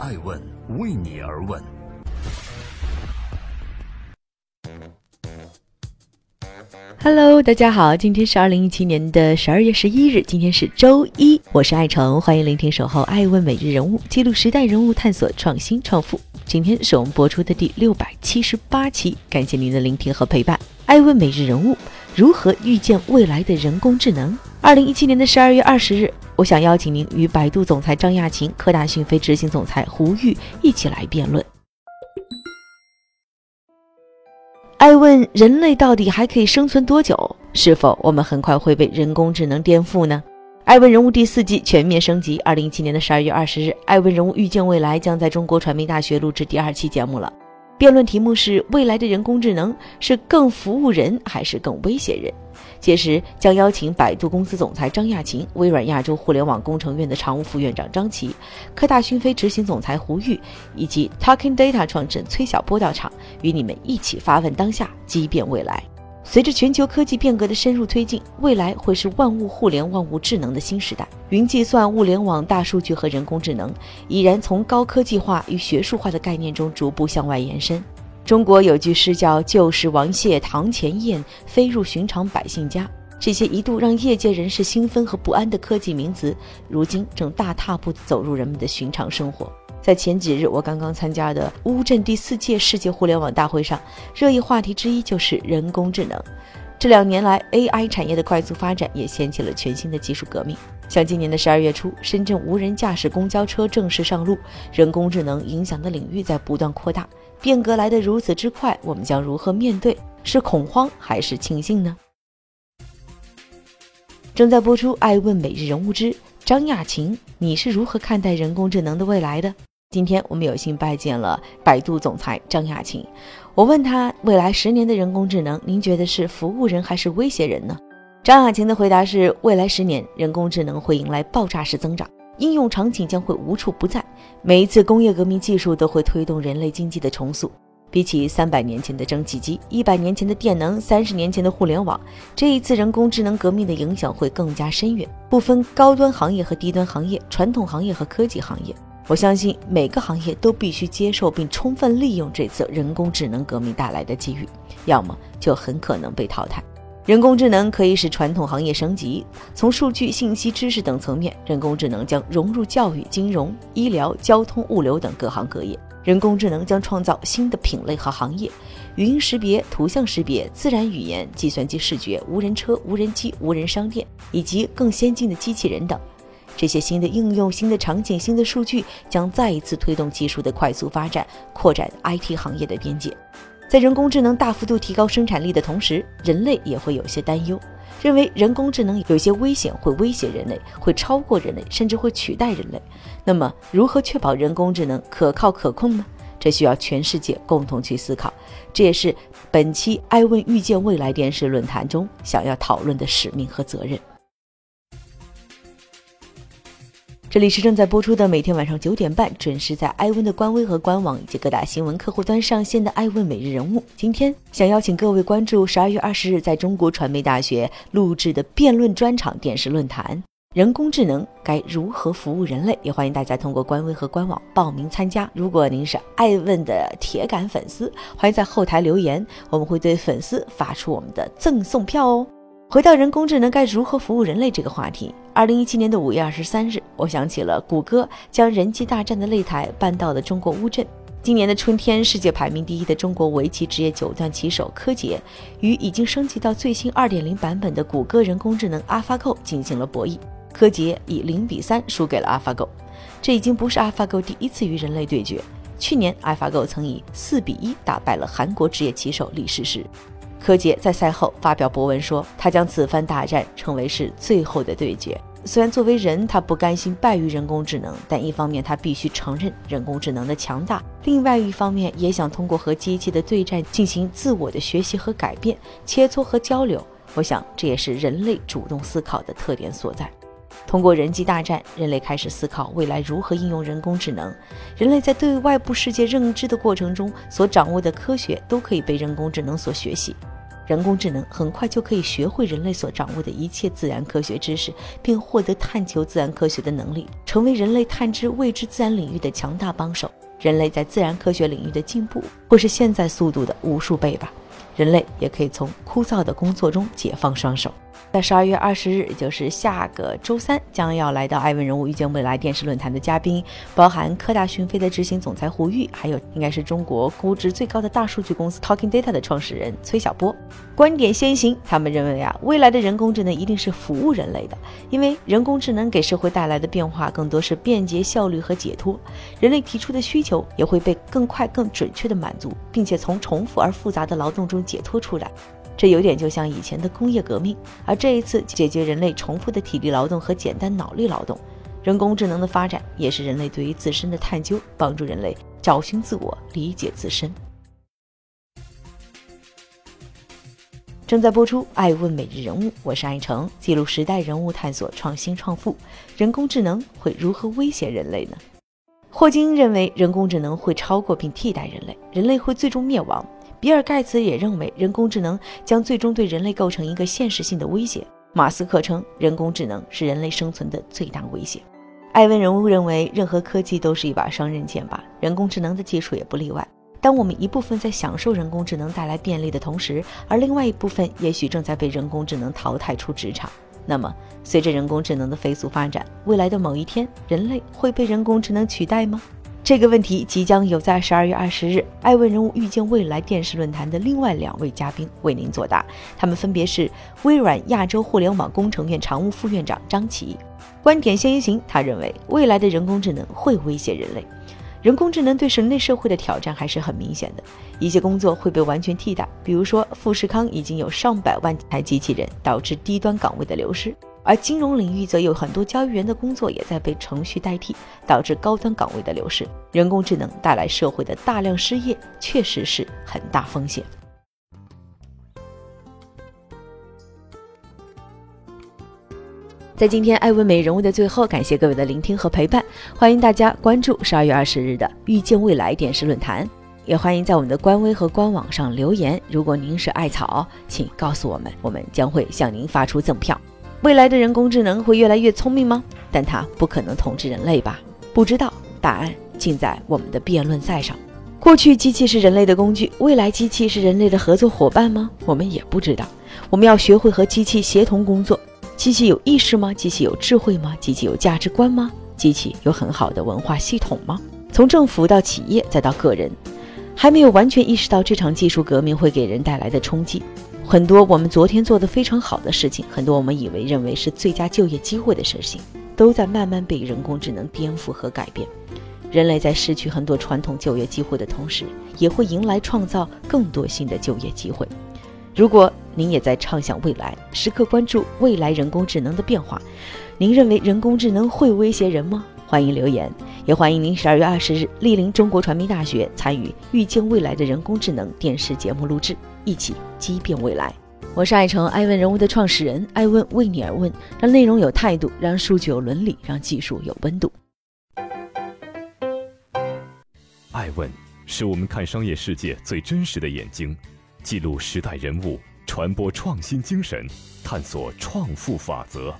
爱问为你而问。Hello，大家好，今天是二零一七年的十二月十一日，今天是周一，我是爱成，欢迎聆听守候爱问每日人物，记录时代人物，探索创新创富。今天是我们播出的第六百七十八期，感谢您的聆听和陪伴。爱问每日人物，如何预见未来的人工智能？二零一七年的十二月二十日，我想邀请您与百度总裁张亚勤、科大讯飞执行总裁胡玉一起来辩论。爱问人类到底还可以生存多久？是否我们很快会被人工智能颠覆呢？爱问人物第四季全面升级。二零一七年的十二月二十日，爱问人物预见未来将在中国传媒大学录制第二期节目了。辩论题目是：未来的人工智能是更服务人还是更威胁人？届时将邀请百度公司总裁张亚勤、微软亚洲互联网工程院的常务副院长张琦、科大讯飞执行总裁胡玉以及 Talking Data 创始人崔晓波到场，与你们一起发问当下，激辩未来。随着全球科技变革的深入推进，未来会是万物互联、万物智能的新时代。云计算、物联网、大数据和人工智能已然从高科技化与学术化的概念中逐步向外延伸。中国有句诗叫“旧时王谢堂前燕，飞入寻常百姓家”。这些一度让业界人士兴奋和不安的科技名词，如今正大踏步走入人们的寻常生活。在前几日，我刚刚参加的乌镇第四届世界互联网大会上，热议话题之一就是人工智能。这两年来，AI 产业的快速发展也掀起了全新的技术革命。像今年的十二月初，深圳无人驾驶公交车正式上路，人工智能影响的领域在不断扩大。变革来得如此之快，我们将如何面对？是恐慌还是庆幸呢？正在播出《爱问每日人物之张亚勤》，你是如何看待人工智能的未来的？今天我们有幸拜见了百度总裁张亚勤，我问他：未来十年的人工智能，您觉得是服务人还是威胁人呢？张亚勤的回答是：未来十年，人工智能会迎来爆炸式增长。应用场景将会无处不在，每一次工业革命技术都会推动人类经济的重塑。比起三百年前的蒸汽机、一百年前的电能、三十年前的互联网，这一次人工智能革命的影响会更加深远，不分高端行业和低端行业、传统行业和科技行业。我相信每个行业都必须接受并充分利用这次人工智能革命带来的机遇，要么就很可能被淘汰。人工智能可以使传统行业升级，从数据、信息、知识等层面，人工智能将融入教育、金融、医疗、交通、物流等各行各业。人工智能将创造新的品类和行业，语音识别、图像识别、自然语言、计算机视觉、无人车、无人机、无人商店以及更先进的机器人等。这些新的应用、新的场景、新的数据，将再一次推动技术的快速发展，扩展 IT 行业的边界。在人工智能大幅度提高生产力的同时，人类也会有些担忧，认为人工智能有些危险，会威胁人类，会超过人类，甚至会取代人类。那么，如何确保人工智能可靠可控呢？这需要全世界共同去思考。这也是本期《爱问预见未来》电视论坛中想要讨论的使命和责任。这里是正在播出的，每天晚上九点半准时在艾问的官微和官网以及各大新闻客户端上线的艾问每日人物。今天想邀请各位关注十二月二十日在中国传媒大学录制的辩论专场电视论坛：人工智能该如何服务人类？也欢迎大家通过官微和官网报名参加。如果您是艾问的铁杆粉丝，欢迎在后台留言，我们会对粉丝发出我们的赠送票哦。回到人工智能该如何服务人类这个话题，二零一七年的五月二十三日，我想起了谷歌将人机大战的擂台搬到了中国乌镇。今年的春天，世界排名第一的中国围棋职业九段棋手柯洁与已经升级到最新二点零版本的谷歌人工智能 AlphaGo 进行了博弈，柯洁以零比三输给了 AlphaGo。这已经不是 AlphaGo 第一次与人类对决，去年 AlphaGo 曾以四比一打败了韩国职业棋手李世石。柯洁在赛后发表博文说，他将此番大战称为是最后的对决。虽然作为人，他不甘心败于人工智能，但一方面他必须承认人工智能的强大，另外一方面也想通过和机器的对战进行自我的学习和改变、切磋和交流。我想这也是人类主动思考的特点所在。通过人机大战，人类开始思考未来如何应用人工智能。人类在对外部世界认知的过程中所掌握的科学，都可以被人工智能所学习。人工智能很快就可以学会人类所掌握的一切自然科学知识，并获得探求自然科学的能力，成为人类探知未知自然领域的强大帮手。人类在自然科学领域的进步，会是现在速度的无数倍吧。人类也可以从枯燥的工作中解放双手。在十二月二十日，也就是下个周三，将要来到《艾问人物遇见未来》电视论坛的嘉宾，包含科大讯飞的执行总裁胡玉，还有应该是中国估值最高的大数据公司 Talking Data 的创始人崔晓波。观点先行，他们认为啊，未来的人工智能一定是服务人类的，因为人工智能给社会带来的变化更多是便捷、效率和解脱，人类提出的需求也会被更快、更准确的满足，并且从重复而复杂的劳动中解脱出来。这有点就像以前的工业革命，而这一次解决人类重复的体力劳动和简单脑力劳动。人工智能的发展也是人类对于自身的探究，帮助人类找寻自我、理解自身。正在播出《爱问每日人物》，我是爱成，记录时代人物，探索创新创富。人工智能会如何威胁人类呢？霍金认为人工智能会超过并替代人类，人类会最终灭亡。比尔·盖茨也认为，人工智能将最终对人类构成一个现实性的威胁。马斯克称，人工智能是人类生存的最大威胁。艾文人物认为，任何科技都是一把双刃剑吧，人工智能的技术也不例外。当我们一部分在享受人工智能带来便利的同时，而另外一部分也许正在被人工智能淘汰出职场，那么，随着人工智能的飞速发展，未来的某一天，人类会被人工智能取代吗？这个问题即将有在十二月二十日《爱问人物遇见未来》电视论坛的另外两位嘉宾为您作答。他们分别是微软亚洲互联网工程院常务副院长张琦。观点先行，他认为未来的人工智能会威胁人类。人工智能对人类社会的挑战还是很明显的，一些工作会被完全替代，比如说富士康已经有上百万台机器人，导致低端岗位的流失。而金融领域则有很多交易员的工作也在被程序代替，导致高端岗位的流失。人工智能带来社会的大量失业，确实是很大风险。在今天艾问美人物的最后，感谢各位的聆听和陪伴，欢迎大家关注十二月二十日的遇见未来电视论坛，也欢迎在我们的官微和官网上留言。如果您是艾草，请告诉我们，我们将会向您发出赠票。未来的人工智能会越来越聪明吗？但它不可能统治人类吧？不知道，答案尽在我们的辩论赛上。过去机器是人类的工具，未来机器是人类的合作伙伴吗？我们也不知道。我们要学会和机器协同工作。机器有意识吗？机器有智慧吗？机器有价值观吗？机器有很好的文化系统吗？从政府到企业再到个人，还没有完全意识到这场技术革命会给人带来的冲击。很多我们昨天做的非常好的事情，很多我们以为认为是最佳就业机会的事情，都在慢慢被人工智能颠覆和改变。人类在失去很多传统就业机会的同时，也会迎来创造更多新的就业机会。如果您也在畅想未来，时刻关注未来人工智能的变化，您认为人工智能会威胁人吗？欢迎留言，也欢迎您十二月二十日莅临中国传媒大学参与《预见未来的人工智能》电视节目录制。一起激变未来。我是爱成爱问人物的创始人，爱问为你而问，让内容有态度，让数据有伦理，让技术有温度。爱问是我们看商业世界最真实的眼睛，记录时代人物，传播创新精神，探索创富法则。